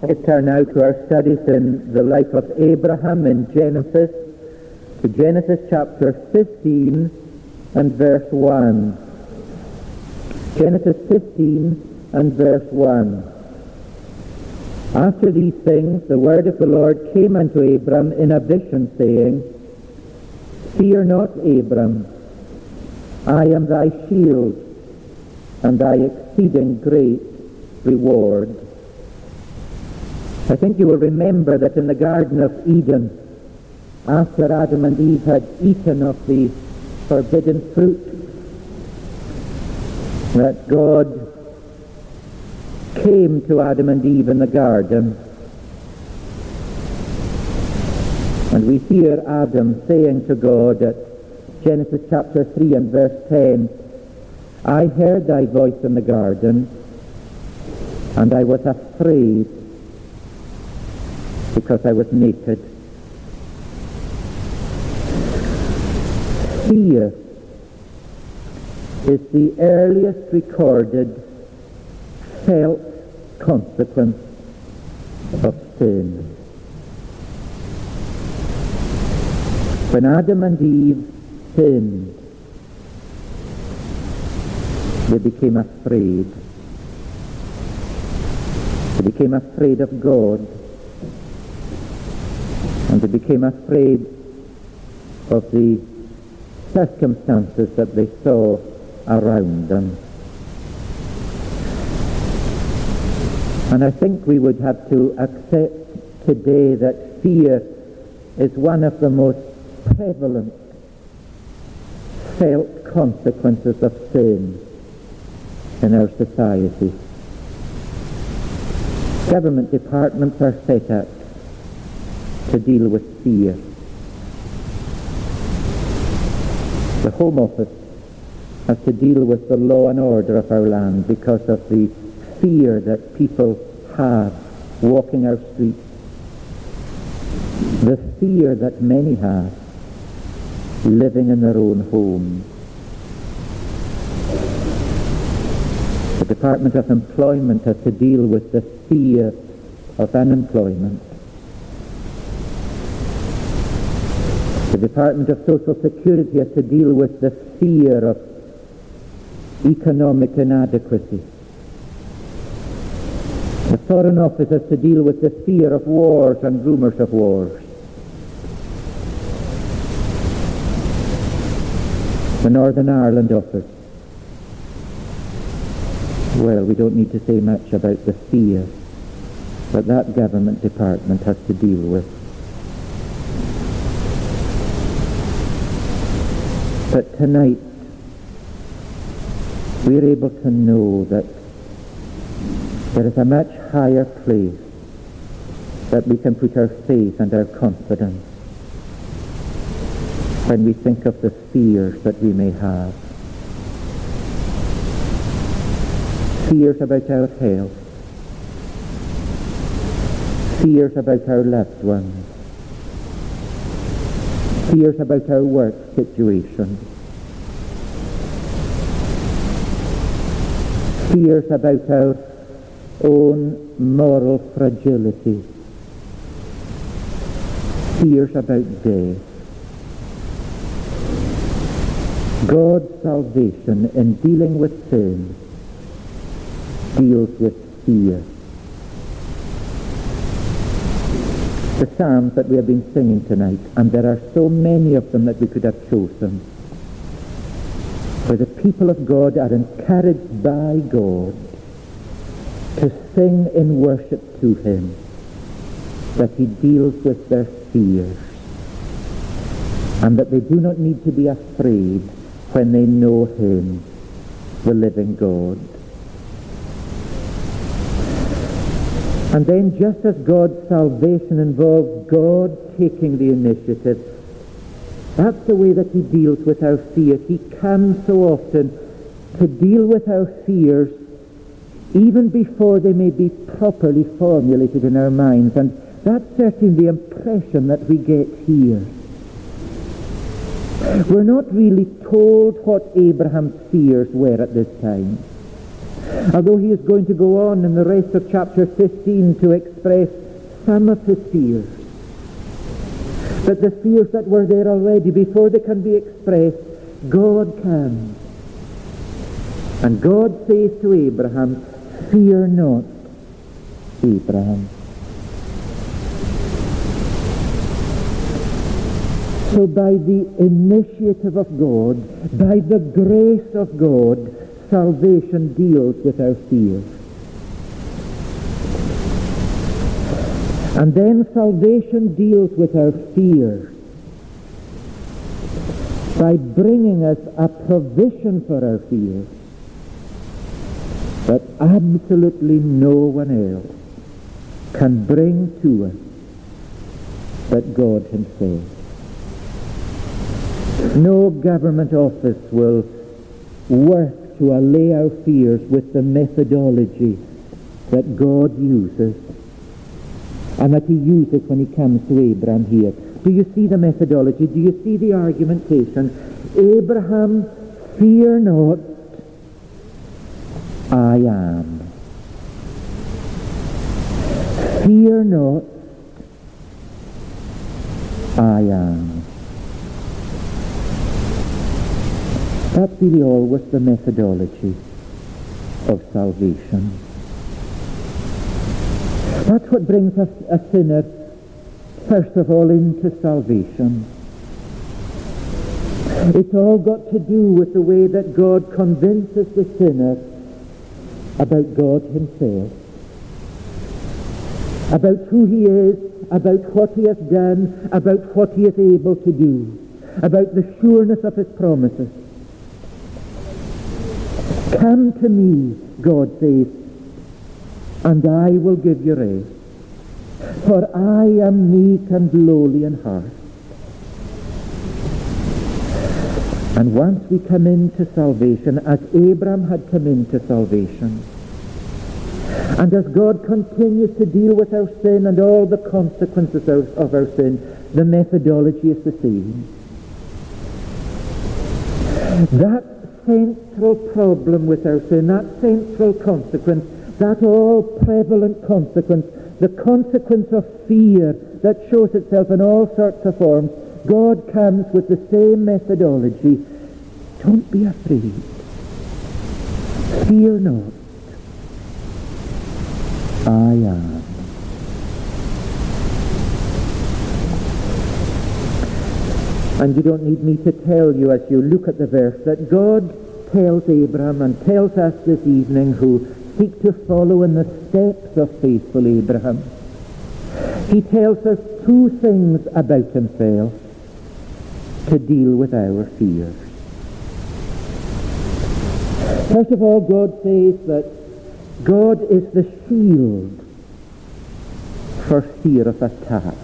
Let's turn now to our studies in the life of Abraham in Genesis, to Genesis chapter 15 and verse 1. Genesis 15 and verse 1. After these things, the word of the Lord came unto Abram in a vision, saying, Fear not, Abram, I am thy shield, and thy exceeding great reward. I think you will remember that in the Garden of Eden, after Adam and Eve had eaten of the forbidden fruit, that God came to Adam and Eve in the garden. And we hear Adam saying to God at Genesis chapter 3 and verse 10, I heard thy voice in the garden, and I was afraid because I was naked. Fear is the earliest recorded felt consequence of sin. When Adam and Eve sinned, they became afraid. They became afraid of God. And they became afraid of the circumstances that they saw around them. And I think we would have to accept today that fear is one of the most prevalent felt consequences of sin in our society. Government departments are set up to deal with fear. The Home Office has to deal with the law and order of our land because of the fear that people have walking our streets, the fear that many have living in their own homes. The Department of Employment has to deal with the fear of unemployment. The Department of Social Security has to deal with the fear of economic inadequacy. The Foreign Office has to deal with the fear of wars and rumours of wars. The Northern Ireland Office. Well, we don't need to say much about the fear that that government department has to deal with. But tonight, we're able to know that there is a much higher place that we can put our faith and our confidence when we think of the fears that we may have. Fears about our health. Fears about our loved ones. Fears about our work situation. Fears about our own moral fragility, fears about death. God's salvation in dealing with sin deals with fear. The psalms that we have been singing tonight, and there are so many of them that we could have chosen, where the people of God are encouraged by God to sing in worship to him, that he deals with their fears, and that they do not need to be afraid when they know him, the living God. And then just as God's salvation involves God taking the initiative, that's the way that he deals with our fears. He comes so often to deal with our fears even before they may be properly formulated in our minds. And that's certainly the impression that we get here. We're not really told what Abraham's fears were at this time. Although he is going to go on in the rest of chapter 15 to express some of his fears. But the fears that were there already, before they can be expressed, God can. And God says to Abraham, Fear not, Abraham. So by the initiative of God, by the grace of God, salvation deals with our fears. And then salvation deals with our fears by bringing us a provision for our fears that absolutely no one else can bring to us but God himself. No government office will work to allay our fears with the methodology that God uses and that he uses when he comes to Abraham here. Do you see the methodology? Do you see the argumentation? Abraham, fear not, I am. Fear not, I am. That really always the methodology of salvation. That's what brings us a sinner, first of all, into salvation. It's all got to do with the way that God convinces the sinner about God himself, about who he is, about what he has done, about what he is able to do, about the sureness of his promises. Come to me, God says, and I will give you rest. For I am meek and lowly in heart. And once we come into salvation, as Abraham had come into salvation, and as God continues to deal with our sin and all the consequences of, of our sin, the methodology is the same. That central problem with our sin, that central consequence, that all prevalent consequence, the consequence of fear that shows itself in all sorts of forms, God comes with the same methodology. Don't be afraid. Fear not. I am. And you don't need me to tell you as you look at the verse that God tells Abraham and tells us this evening who seek to follow in the steps of faithful Abraham. He tells us two things about himself to deal with our fears. First of all, God says that God is the shield for fear of attack.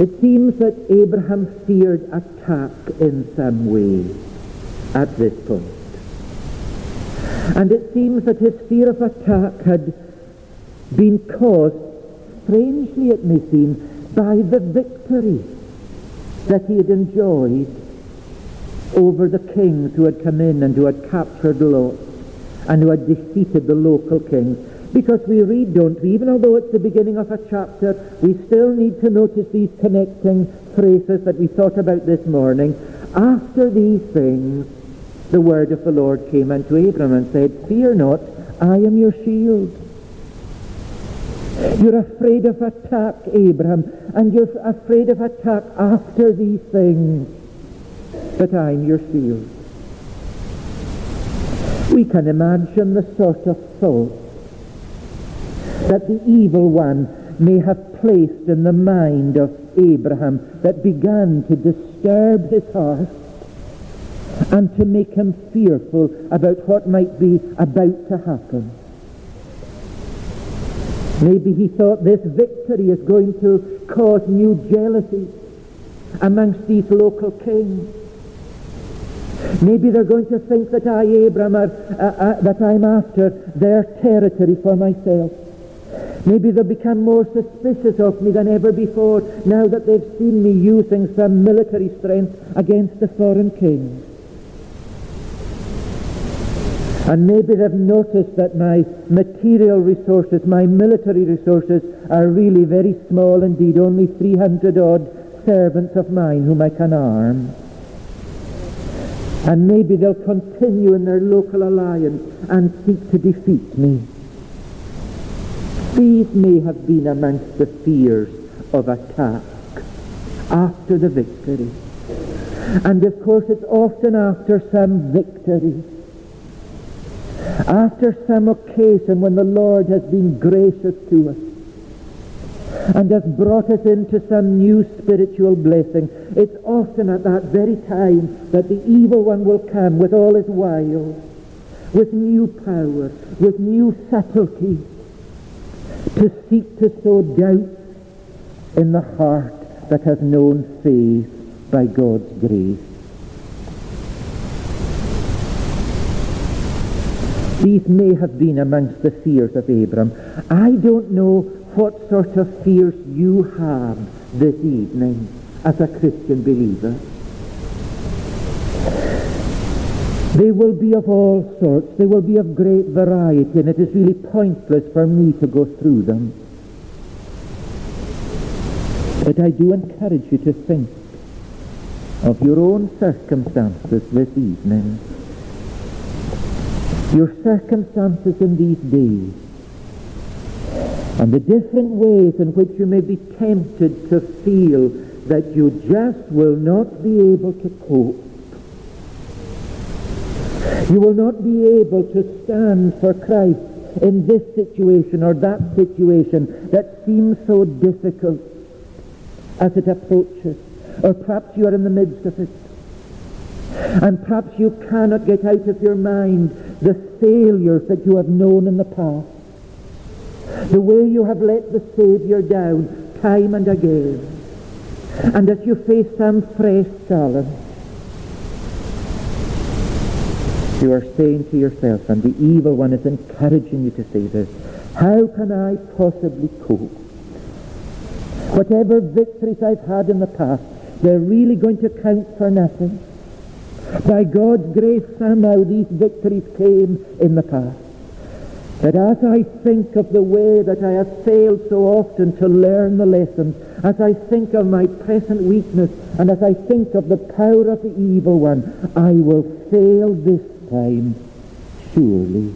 It seems that Abraham feared attack in some way at this point. And it seems that his fear of attack had been caused, strangely it may seem, by the victory that he had enjoyed over the kings who had come in and who had captured Lot and who had defeated the local kings. Because we read, don't we, even although it's the beginning of a chapter, we still need to notice these connecting phrases that we thought about this morning. After these things, the word of the Lord came unto Abram and said, Fear not, I am your shield. You're afraid of attack, Abraham, and you're afraid of attack after these things, but I'm your shield. We can imagine the sort of thought that the evil one may have placed in the mind of Abraham that began to disturb his heart and to make him fearful about what might be about to happen. Maybe he thought this victory is going to cause new jealousy amongst these local kings. Maybe they're going to think that I, Abraham, are, uh, uh, that I'm after their territory for myself. Maybe they'll become more suspicious of me than ever before now that they've seen me using some military strength against a foreign king. And maybe they've noticed that my material resources, my military resources, are really very small indeed, only 300 odd servants of mine whom I can arm. And maybe they'll continue in their local alliance and seek to defeat me. These may have been amongst the fears of attack after the victory. And of course it's often after some victory, after some occasion when the Lord has been gracious to us and has brought us into some new spiritual blessing. It's often at that very time that the evil one will come with all his wiles, with new power, with new subtlety, to seek to sow doubt in the heart that has known faith by God's grace. These may have been amongst the fears of Abram. I don't know what sort of fears you have this evening as a Christian believer. They will be of all sorts. They will be of great variety, and it is really pointless for me to go through them. But I do encourage you to think of your own circumstances this evening. Your circumstances in these days. And the different ways in which you may be tempted to feel that you just will not be able to cope you will not be able to stand for Christ in this situation or that situation that seems so difficult as it approaches. Or perhaps you are in the midst of it. And perhaps you cannot get out of your mind the failures that you have known in the past. The way you have let the Saviour down time and again. And that you face some fresh challenge. You are saying to yourself, and the evil one is encouraging you to say this, how can I possibly cope? Whatever victories I've had in the past, they're really going to count for nothing. By God's grace, somehow these victories came in the past. But as I think of the way that I have failed so often to learn the lessons, as I think of my present weakness, and as I think of the power of the evil one, I will fail this time, surely.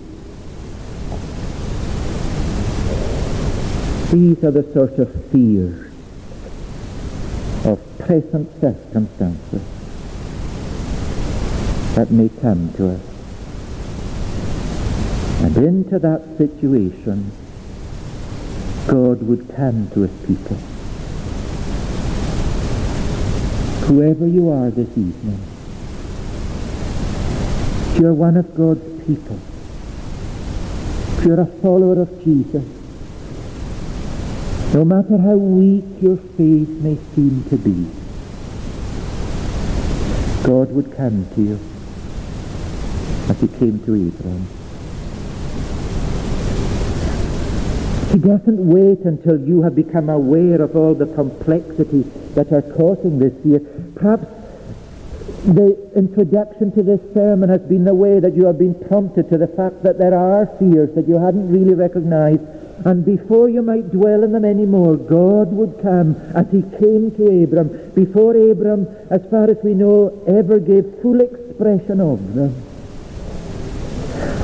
These are the sort of fears of present circumstances that may come to us. And into that situation, God would come to his people. Whoever you are this evening, you're one of God's people, you're a follower of Jesus, no matter how weak your faith may seem to be, God would come to you as he came to Abraham. He doesn't wait until you have become aware of all the complexities that are causing this fear. Perhaps the introduction to this sermon has been the way that you have been prompted to the fact that there are fears that you hadn't really recognized. And before you might dwell in them anymore, God would come as he came to Abram, before Abram, as far as we know, ever gave full expression of them.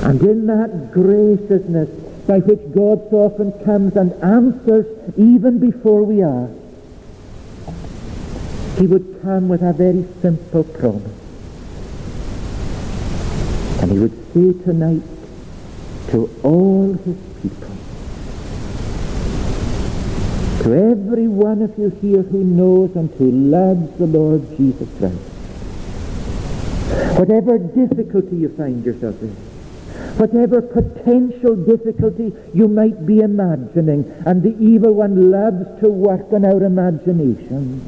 And in that graciousness by which God so often comes and answers even before we ask, he would come with a very simple promise. And he would say tonight to all his people, to every one of you here who knows and who loves the Lord Jesus Christ, whatever difficulty you find yourself in, whatever potential difficulty you might be imagining, and the evil one loves to work on our imaginations,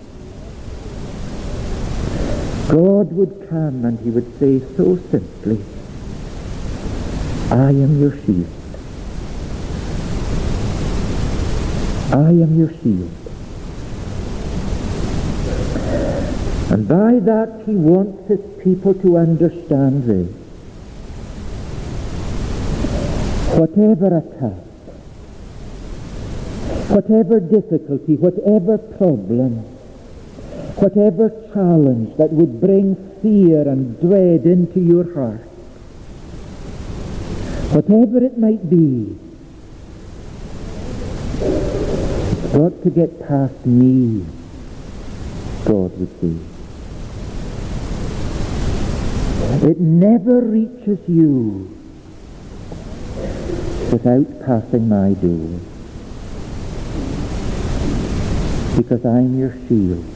God would come and he would say so simply, I am your shield. I am your shield. And by that he wants his people to understand this. Whatever attack, whatever difficulty, whatever problem, whatever challenge that would bring fear and dread into your heart, whatever it might be, got to get past me, God would say. It never reaches you without passing my door. Because I'm your shield.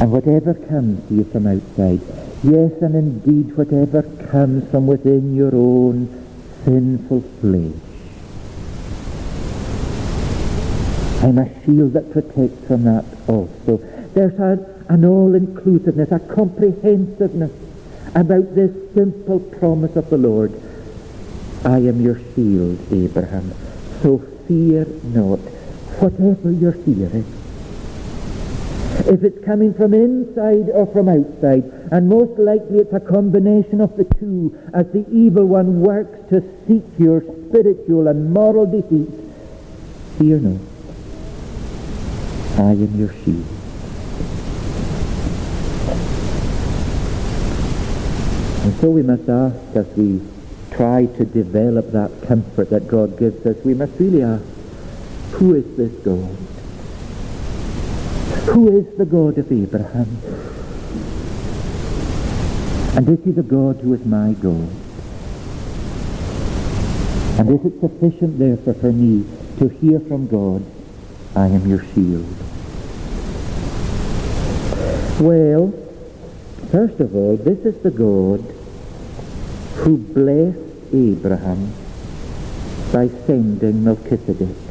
And whatever comes to you from outside, yes, and indeed whatever comes from within your own sinful flesh, I'm a shield that protects from that also. There's a, an all-inclusiveness, a comprehensiveness about this simple promise of the Lord. I am your shield, Abraham, so fear not, whatever your fear is. If it's coming from inside or from outside, and most likely it's a combination of the two, as the evil one works to seek your spiritual and moral defeat, fear not. I am your shield. And so we must ask as we try to develop that comfort that God gives us, we must really ask, who is this God? Who is the God of Abraham? And is he the God who is my God? And is it sufficient therefore for me to hear from God, I am your shield? Well, first of all, this is the God who blessed Abraham by sending Melchizedek.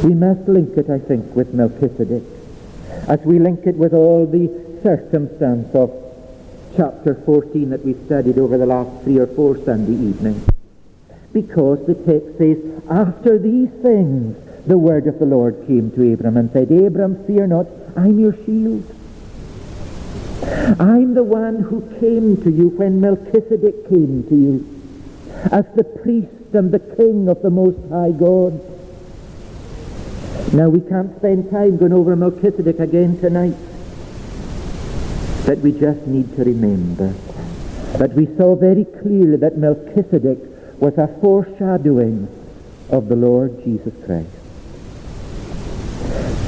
We must link it, I think, with Melchizedek, as we link it with all the circumstance of chapter 14 that we studied over the last three or four Sunday evenings. Because the text says, after these things, the word of the Lord came to Abram and said, Abram, fear not, I'm your shield. I'm the one who came to you when Melchizedek came to you as the priest and the king of the Most High God. Now we can't spend time going over Melchizedek again tonight, but we just need to remember that we saw very clearly that Melchizedek was a foreshadowing of the Lord Jesus Christ.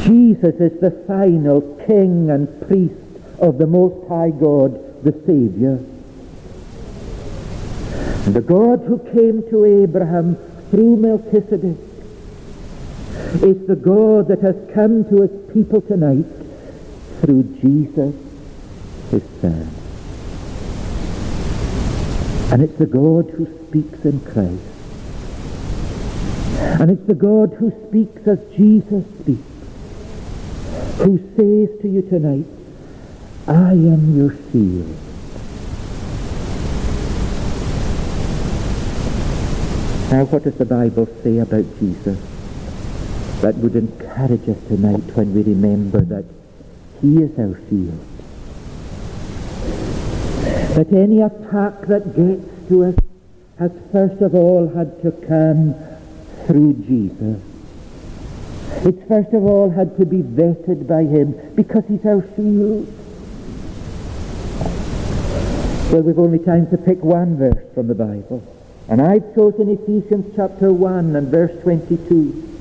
Jesus is the final king and priest of the Most High God, the Savior. The God who came to Abraham through Melchizedek is the God that has come to his people tonight through Jesus, his Son. And it's the God who speaks in Christ. And it's the God who speaks as Jesus speaks, who says to you tonight, I am your shield. Now what does the Bible say about Jesus that would encourage us tonight when we remember that he is our shield? That any attack that gets to us has first of all had to come through Jesus. It's first of all had to be vetted by him because he's our shield. Well, we've only time to pick one verse from the Bible. And I've chosen Ephesians chapter 1 and verse 22.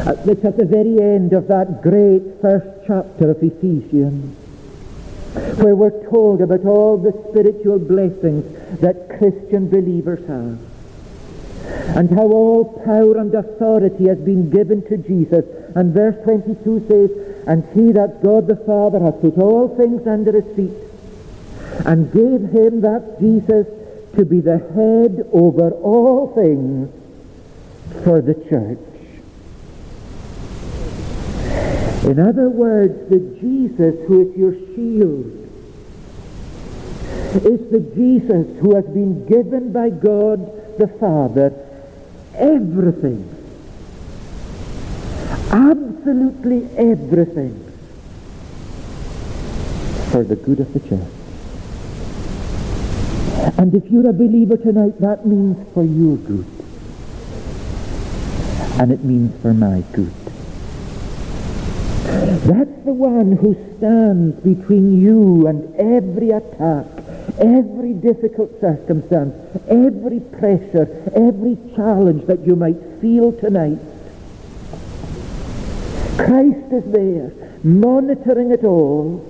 Uh, it's at the very end of that great first chapter of Ephesians, where we're told about all the spiritual blessings that Christian believers have, and how all power and authority has been given to Jesus. And verse 22 says, And he, that God the Father, hath put all things under his feet, and gave him, that Jesus, to be the head over all things for the church. In other words, the Jesus who is your shield is the Jesus who has been given by God the Father everything. Absolutely everything for the good of the church. And if you're a believer tonight, that means for your good. And it means for my good. That's the one who stands between you and every attack, every difficult circumstance, every pressure, every challenge that you might feel tonight. Christ is there, monitoring it all,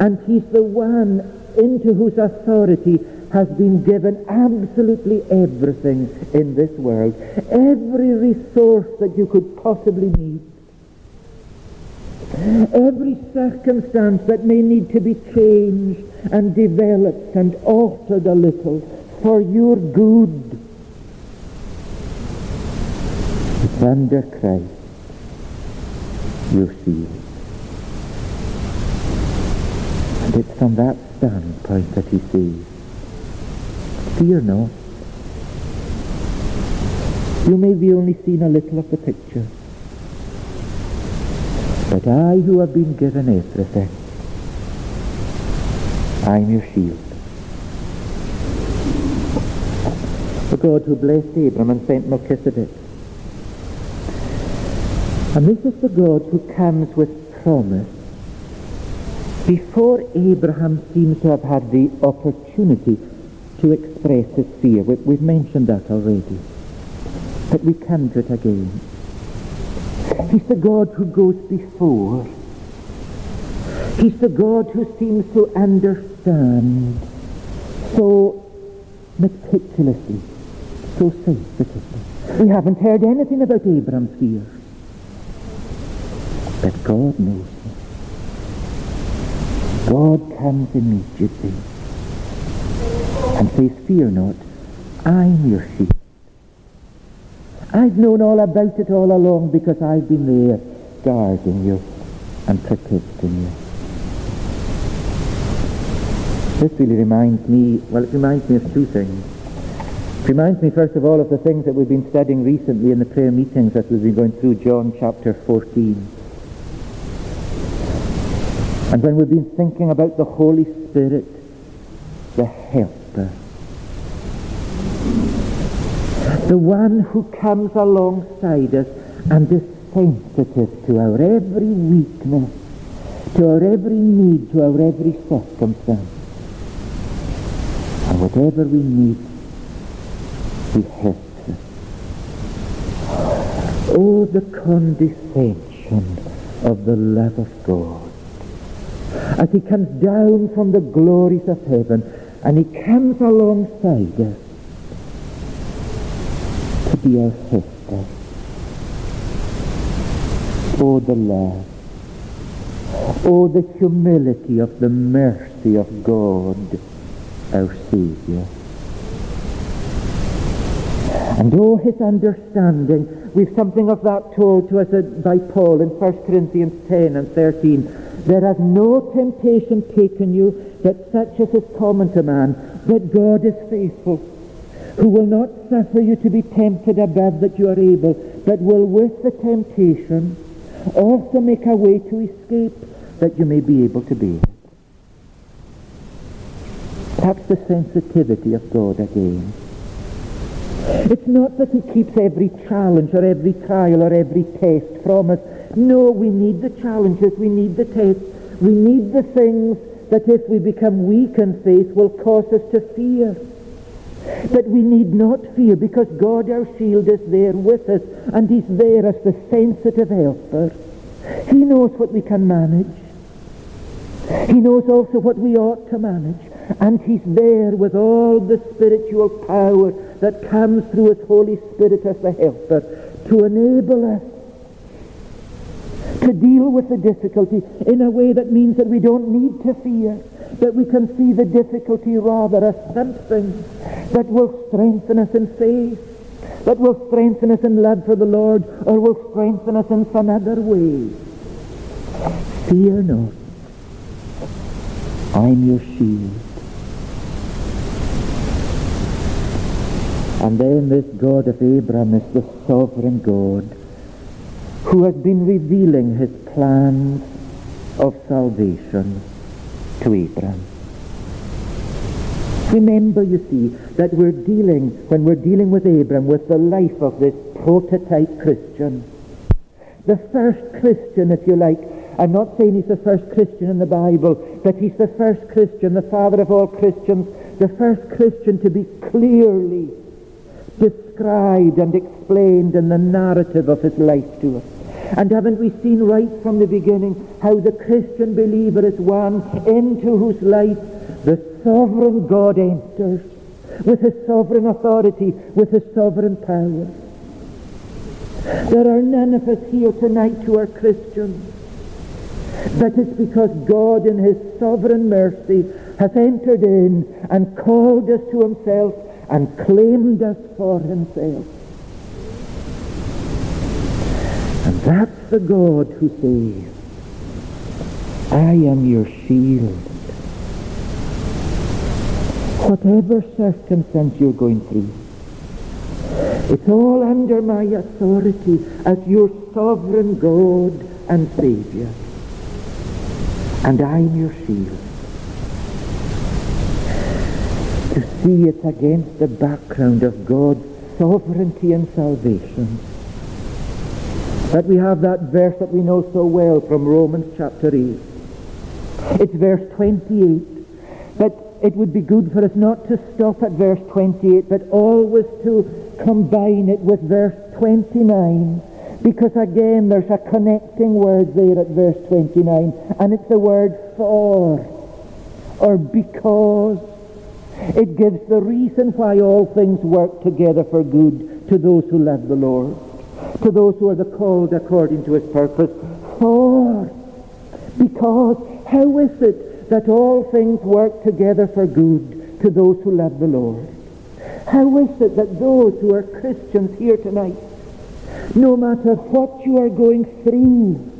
and he's the one into whose authority has been given absolutely everything in this world, every resource that you could possibly need. Every circumstance that may need to be changed and developed and altered a little for your good. It's under Christ you're sealed. And it's from that standpoint that he says, Fear not. You may be only seen a little of the picture. But I who have been given everything, I'm your shield. The God who blessed Abram and sent Melchizedek. And this is the God who comes with promise before Abraham seems to have had the opportunity to express his fear. We've mentioned that already. But we come to it again. He's the God who goes before. He's the God who seems to understand so meticulously, so sensitively. We haven't heard anything about Abraham's fears. But God knows them. God comes immediately and says, Fear not, I'm your sheep. I've known all about it all along because I've been there guarding you and protecting you. This really reminds me, well, it reminds me of two things. It reminds me, first of all, of the things that we've been studying recently in the prayer meetings as we've been going through John chapter 14. And when we've been thinking about the Holy Spirit, the Helper, the one who comes alongside us and is sensitive to our every weakness, to our every need, to our every circumstance. And whatever we need, he helps us. Oh, the condescension of the love of God. As he comes down from the glories of heaven and he comes alongside us be our sister. Oh, the love. Oh, the humility of the mercy of God, our Saviour. And oh, his understanding. We've something of that told to us by Paul in 1 Corinthians 10 and 13. There has no temptation taken you that such as is common to man, but God is faithful who will not suffer you to be tempted above that you are able, but will with the temptation also make a way to escape that you may be able to bear it. That's the sensitivity of God again. It's not that he keeps every challenge or every trial or every test from us. No, we need the challenges, we need the tests, we need the things that if we become weak in faith will cause us to fear. But we need not fear because God our shield is there with us and he's there as the sensitive helper. He knows what we can manage. He knows also what we ought to manage. And he's there with all the spiritual power that comes through his Holy Spirit as the helper to enable us to deal with the difficulty in a way that means that we don't need to fear, that we can see the difficulty rather as something that will strengthen us in faith, that will strengthen us in love for the Lord, or will strengthen us in some other way. Fear not. I'm your shield. And then this God of Abraham is the sovereign God who has been revealing his plans of salvation to Abraham. Remember, you see, that we're dealing, when we're dealing with Abram, with the life of this prototype Christian. The first Christian, if you like. I'm not saying he's the first Christian in the Bible, but he's the first Christian, the father of all Christians, the first Christian to be clearly described and explained in the narrative of his life to us. And haven't we seen right from the beginning how the Christian believer is one into whose life the sovereign God enters with his sovereign authority, with his sovereign power. There are none of us here tonight who are Christians. That is because God in his sovereign mercy has entered in and called us to himself and claimed us for himself. And that's the God who says, I am your shield. Whatever circumstance you're going through, it's all under my authority as your sovereign God and Savior. And I'm your shield. To see it against the background of God's sovereignty and salvation. But we have that verse that we know so well from Romans chapter 8. It's verse 28. But it would be good for us not to stop at verse 28, but always to combine it with verse 29. Because again, there's a connecting word there at verse 29, and it's the word for, or because. It gives the reason why all things work together for good to those who love the Lord, to those who are the called according to his purpose. For, because, how is it that all things work together for good to those who love the Lord? How is it that those who are Christians here tonight, no matter what you are going through,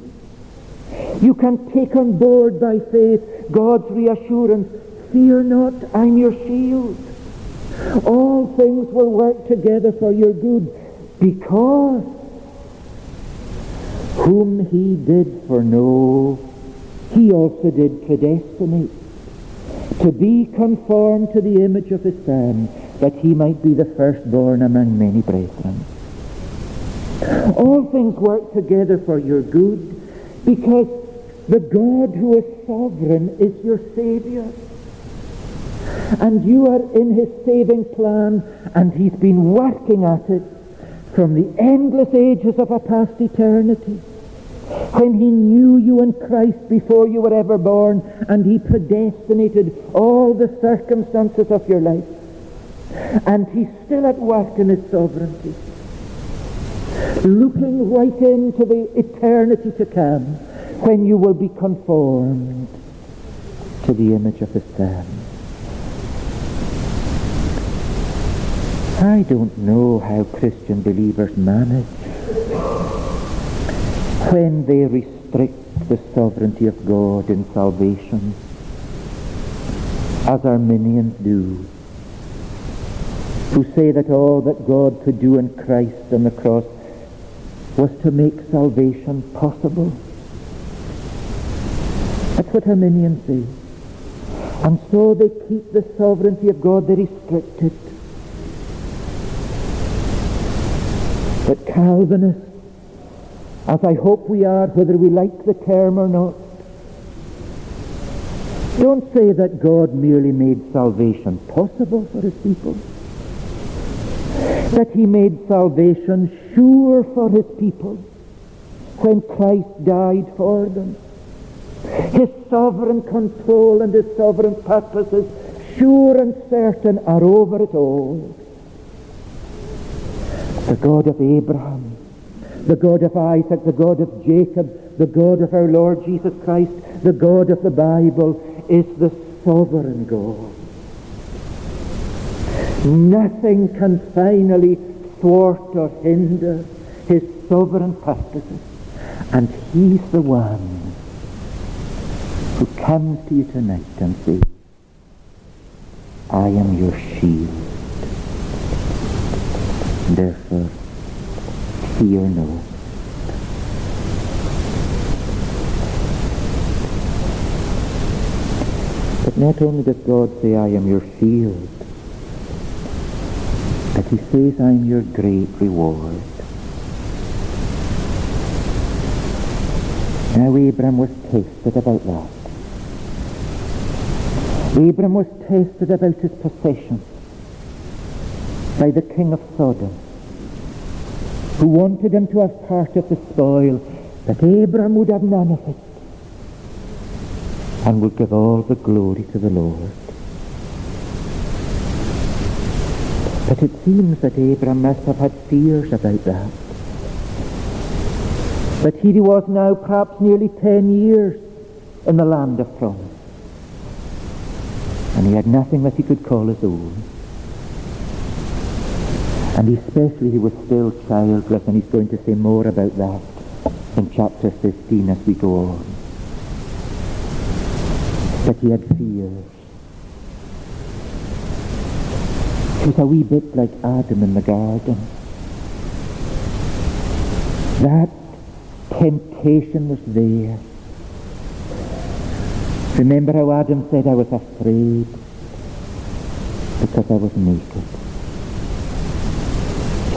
you can take on board by faith God's reassurance, fear not, I'm your shield. All things will work together for your good because whom he did foreknow, he also did predestinate to be conformed to the image of his Son, that he might be the firstborn among many brethren. All things work together for your good because the God who is sovereign is your Savior. And you are in his saving plan and he's been working at it from the endless ages of a past eternity when he knew you in Christ before you were ever born and he predestinated all the circumstances of your life. And he's still at work in his sovereignty, looking right into the eternity to come when you will be conformed to the image of his Son. I don't know how Christian believers manage when they restrict the sovereignty of God in salvation, as Arminians do, who say that all that God could do in Christ on the cross was to make salvation possible. That's what Arminians say. And so they keep the sovereignty of God, they restrict it. But Calvinists as I hope we are, whether we like the term or not. Don't say that God merely made salvation possible for his people. That he made salvation sure for his people when Christ died for them. His sovereign control and his sovereign purposes, sure and certain, are over it all. The God of Abraham, the God of Isaac, the God of Jacob, the God of our Lord Jesus Christ, the God of the Bible, is the sovereign God. Nothing can finally thwart or hinder his sovereign purposes. And he's the one who comes to you tonight and says, I am your shield. Therefore, fear no. But not only does God say, I am your shield, but he says, I'm your great reward. Now Abram was tested about that. Abram was tested about his possessions by the king of Sodom, who wanted him to have part of the spoil, but Abram would have none of it, and would give all the glory to the Lord. But it seems that Abram must have had fears about that. But here he was now perhaps nearly ten years in the land of promise. And he had nothing that he could call his own. And especially he was still childless, and he's going to say more about that in chapter 15 as we go on. But he had fears. He was a wee bit like Adam in the garden. That temptation was there. Remember how Adam said, I was afraid because I was naked.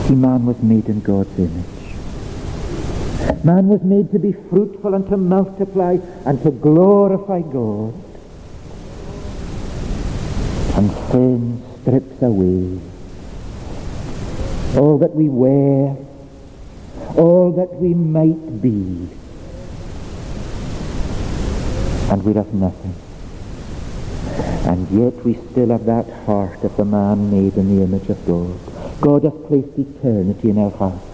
See, man was made in God's image. Man was made to be fruitful and to multiply and to glorify God. And sin strips away all that we wear all that we might be. And we have nothing. And yet we still have that heart of the man made in the image of God. God has placed eternity in our hearts,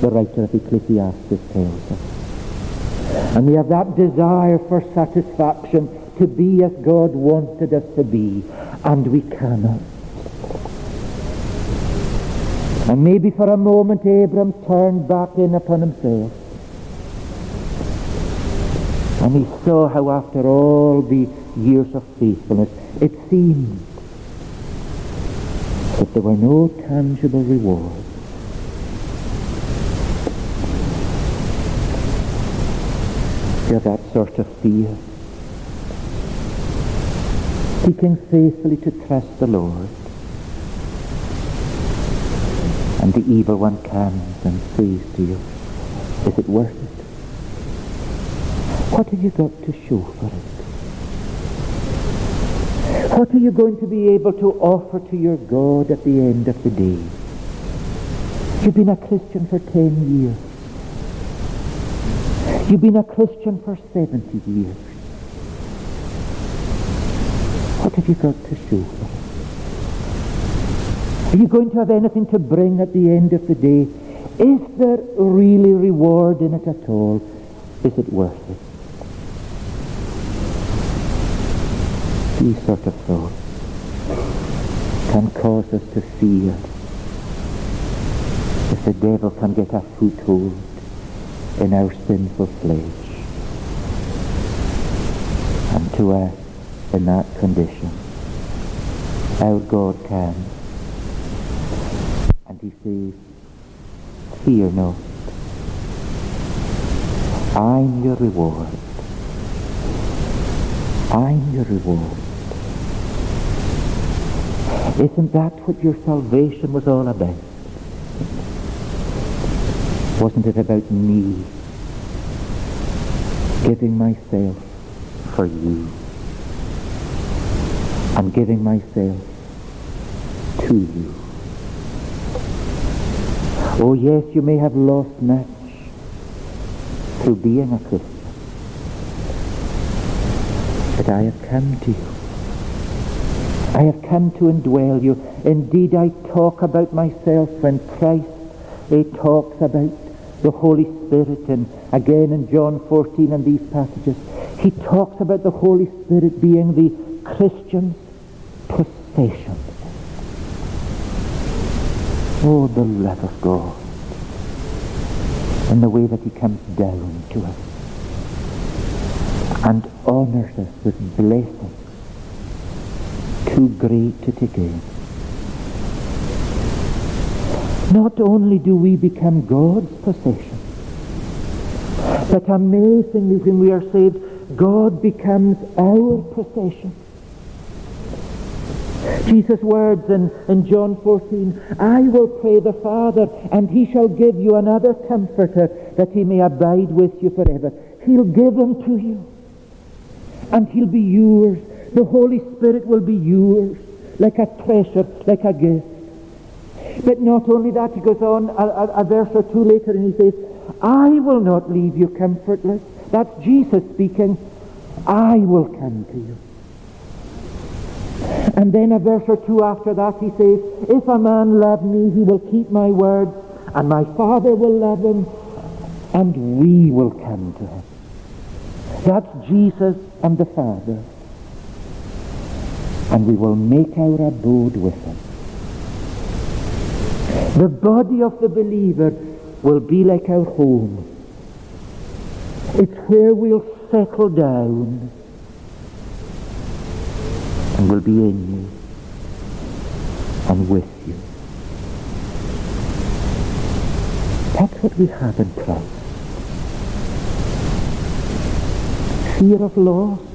the writer of Ecclesiastes tells us. And we have that desire for satisfaction to be as God wanted us to be, and we cannot. And maybe for a moment Abram turned back in upon himself. And he saw how after all the years of faithfulness, it seemed that there were no tangible rewards. Have that sort of fear. Seeking faithfully to trust the Lord and the evil one comes and says to you, is it worth it? What have you got to show for it? What are you going to be able to offer to your God at the end of the day? You've been a Christian for 10 years. You've been a Christian for 70 years. What have you got to show for? Are you going to have anything to bring at the end of the day? Is there really reward in it at all? Is it worth it? These sort of thoughts can cause us to fear if the devil can get a foothold in our sinful flesh and to us in that condition. Our God can And he says, Fear not. I'm your reward. I'm your reward. Isn't that what your salvation was all about? Wasn't it about me giving myself for you and giving myself to you? Oh yes, you may have lost much through being a Christian. But I have come to you. I have come to indwell you. Indeed, I talk about myself when Christ he talks about the Holy Spirit and again in John 14 and these passages. He talks about the Holy Spirit being the Christian's possession. Oh, the love of God and the way that he comes down to us and honors us with blessings too great to take in. Not only do we become God's possession, but amazingly when we are saved, God becomes our possession. Jesus' words in, in John 14, I will pray the Father, and he shall give you another comforter, that he may abide with you forever. He'll give him to you, and he'll be yours. The Holy Spirit will be yours, like a treasure, like a gift. But not only that, he goes on a, a, a verse or two later, and he says, I will not leave you comfortless. That's Jesus speaking. I will come to you. And then a verse or two after that he says, If a man love me, he will keep my words, and my Father will love him, and we will come to him. That's Jesus and the Father. And we will make our abode with him. The body of the believer will be like our home. It's where we'll settle down and will be in you and with you. That's what we have in Christ. Fear of loss.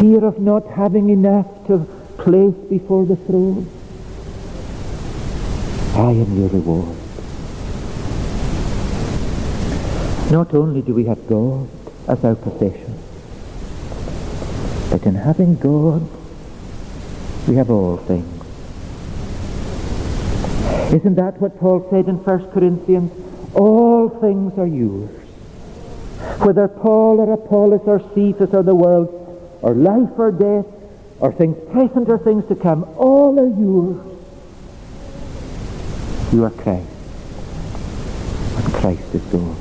Fear of not having enough to place before the throne. I am your reward. Not only do we have God as our possession, but in having God, we have all things. Isn't that what Paul said in 1 Corinthians? All things are yours. Whether Paul or Apollos or Cephas or the world, or life or death, or things present or things to come, all are yours. You are Christ. And Christ is God.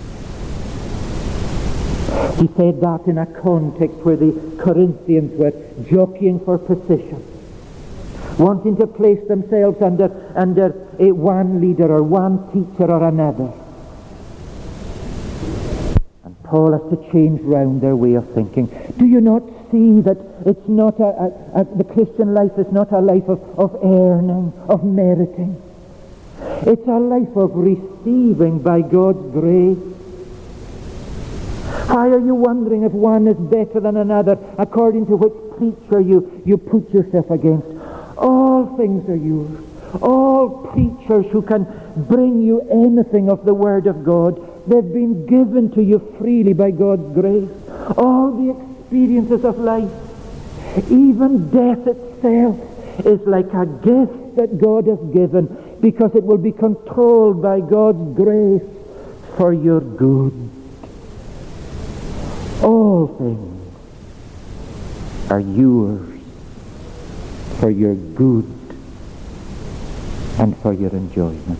He said that in a context where the Corinthians were jockeying for position, wanting to place themselves under, under a one leader or one teacher or another. And Paul has to change round their way of thinking. Do you not see that it's not a, a, a, the Christian life is not a life of, of earning, of meriting. It's a life of receiving by God's grace. Why are you wondering if one is better than another according to which preacher you, you put yourself against? All things are yours. All preachers who can bring you anything of the Word of God, they've been given to you freely by God's grace. All the experiences of life, even death itself, is like a gift that God has given because it will be controlled by God's grace for your good. All things are yours for your good and for your enjoyment.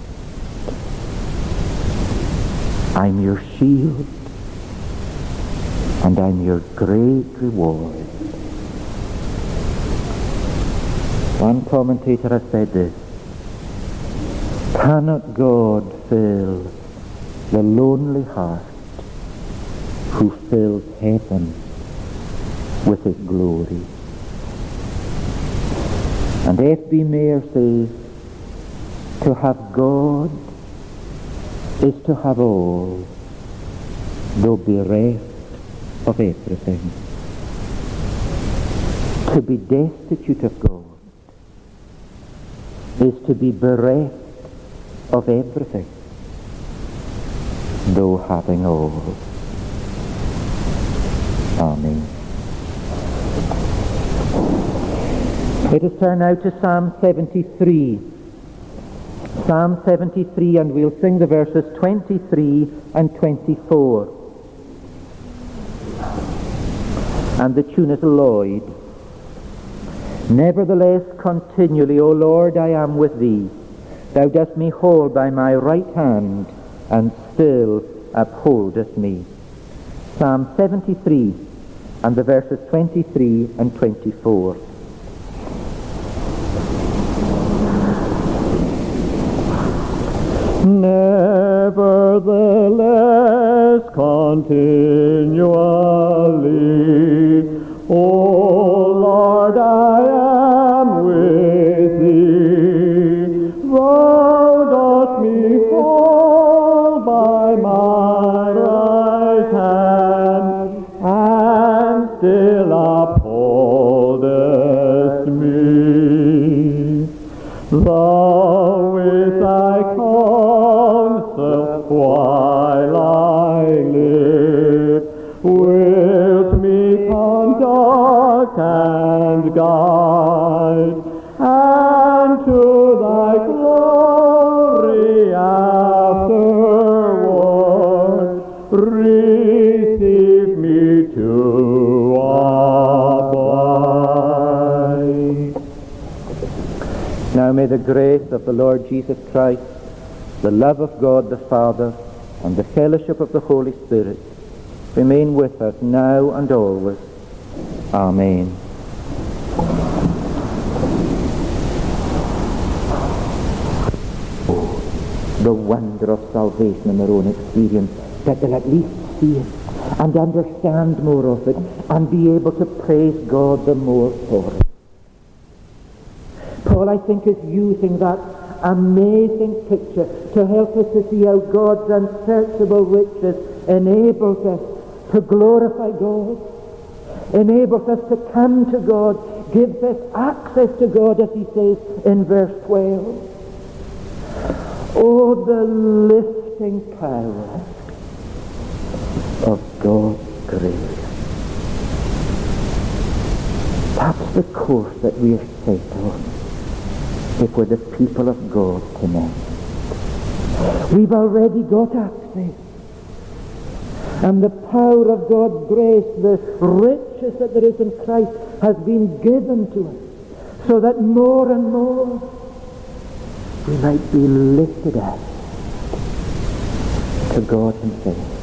I'm your shield and I'm your great reward. One commentator has said this, cannot God fill the lonely heart who fills heaven with his glory. And F.B. Meyer says, to have God is to have all, though bereft of everything. To be destitute of God is to be bereft of everything, though having all. Amen. Let us turn now to Psalm 73. Psalm 73, and we'll sing the verses 23 and 24. And the tune is Lloyd. Nevertheless, continually, O Lord, I am with thee. Thou dost me hold by my right hand, and still upholdest me. Psalm 73 and the verses 23 and 24. Nevertheless, continually, O guide, and to thy glory afterward receive me to abide. Now may the grace of the Lord Jesus Christ, the love of God the Father, and the fellowship of the Holy Spirit remain with us now and always. Amen. The wonder of salvation in their own experience, that they'll at least see it and understand more of it and be able to praise God the more for it. Paul, I think, is using that amazing picture to help us to see how God's unsearchable riches enables us to glorify God, enables us to come to God, gives us access to God, as he says in verse 12. Oh, the lifting power of God's grace. That's the course that we are set on if we're the people of God tonight. We've already got access. And the power of God's grace, the riches that there is in Christ, has been given to us so that more and more we might be lifted up to God himself.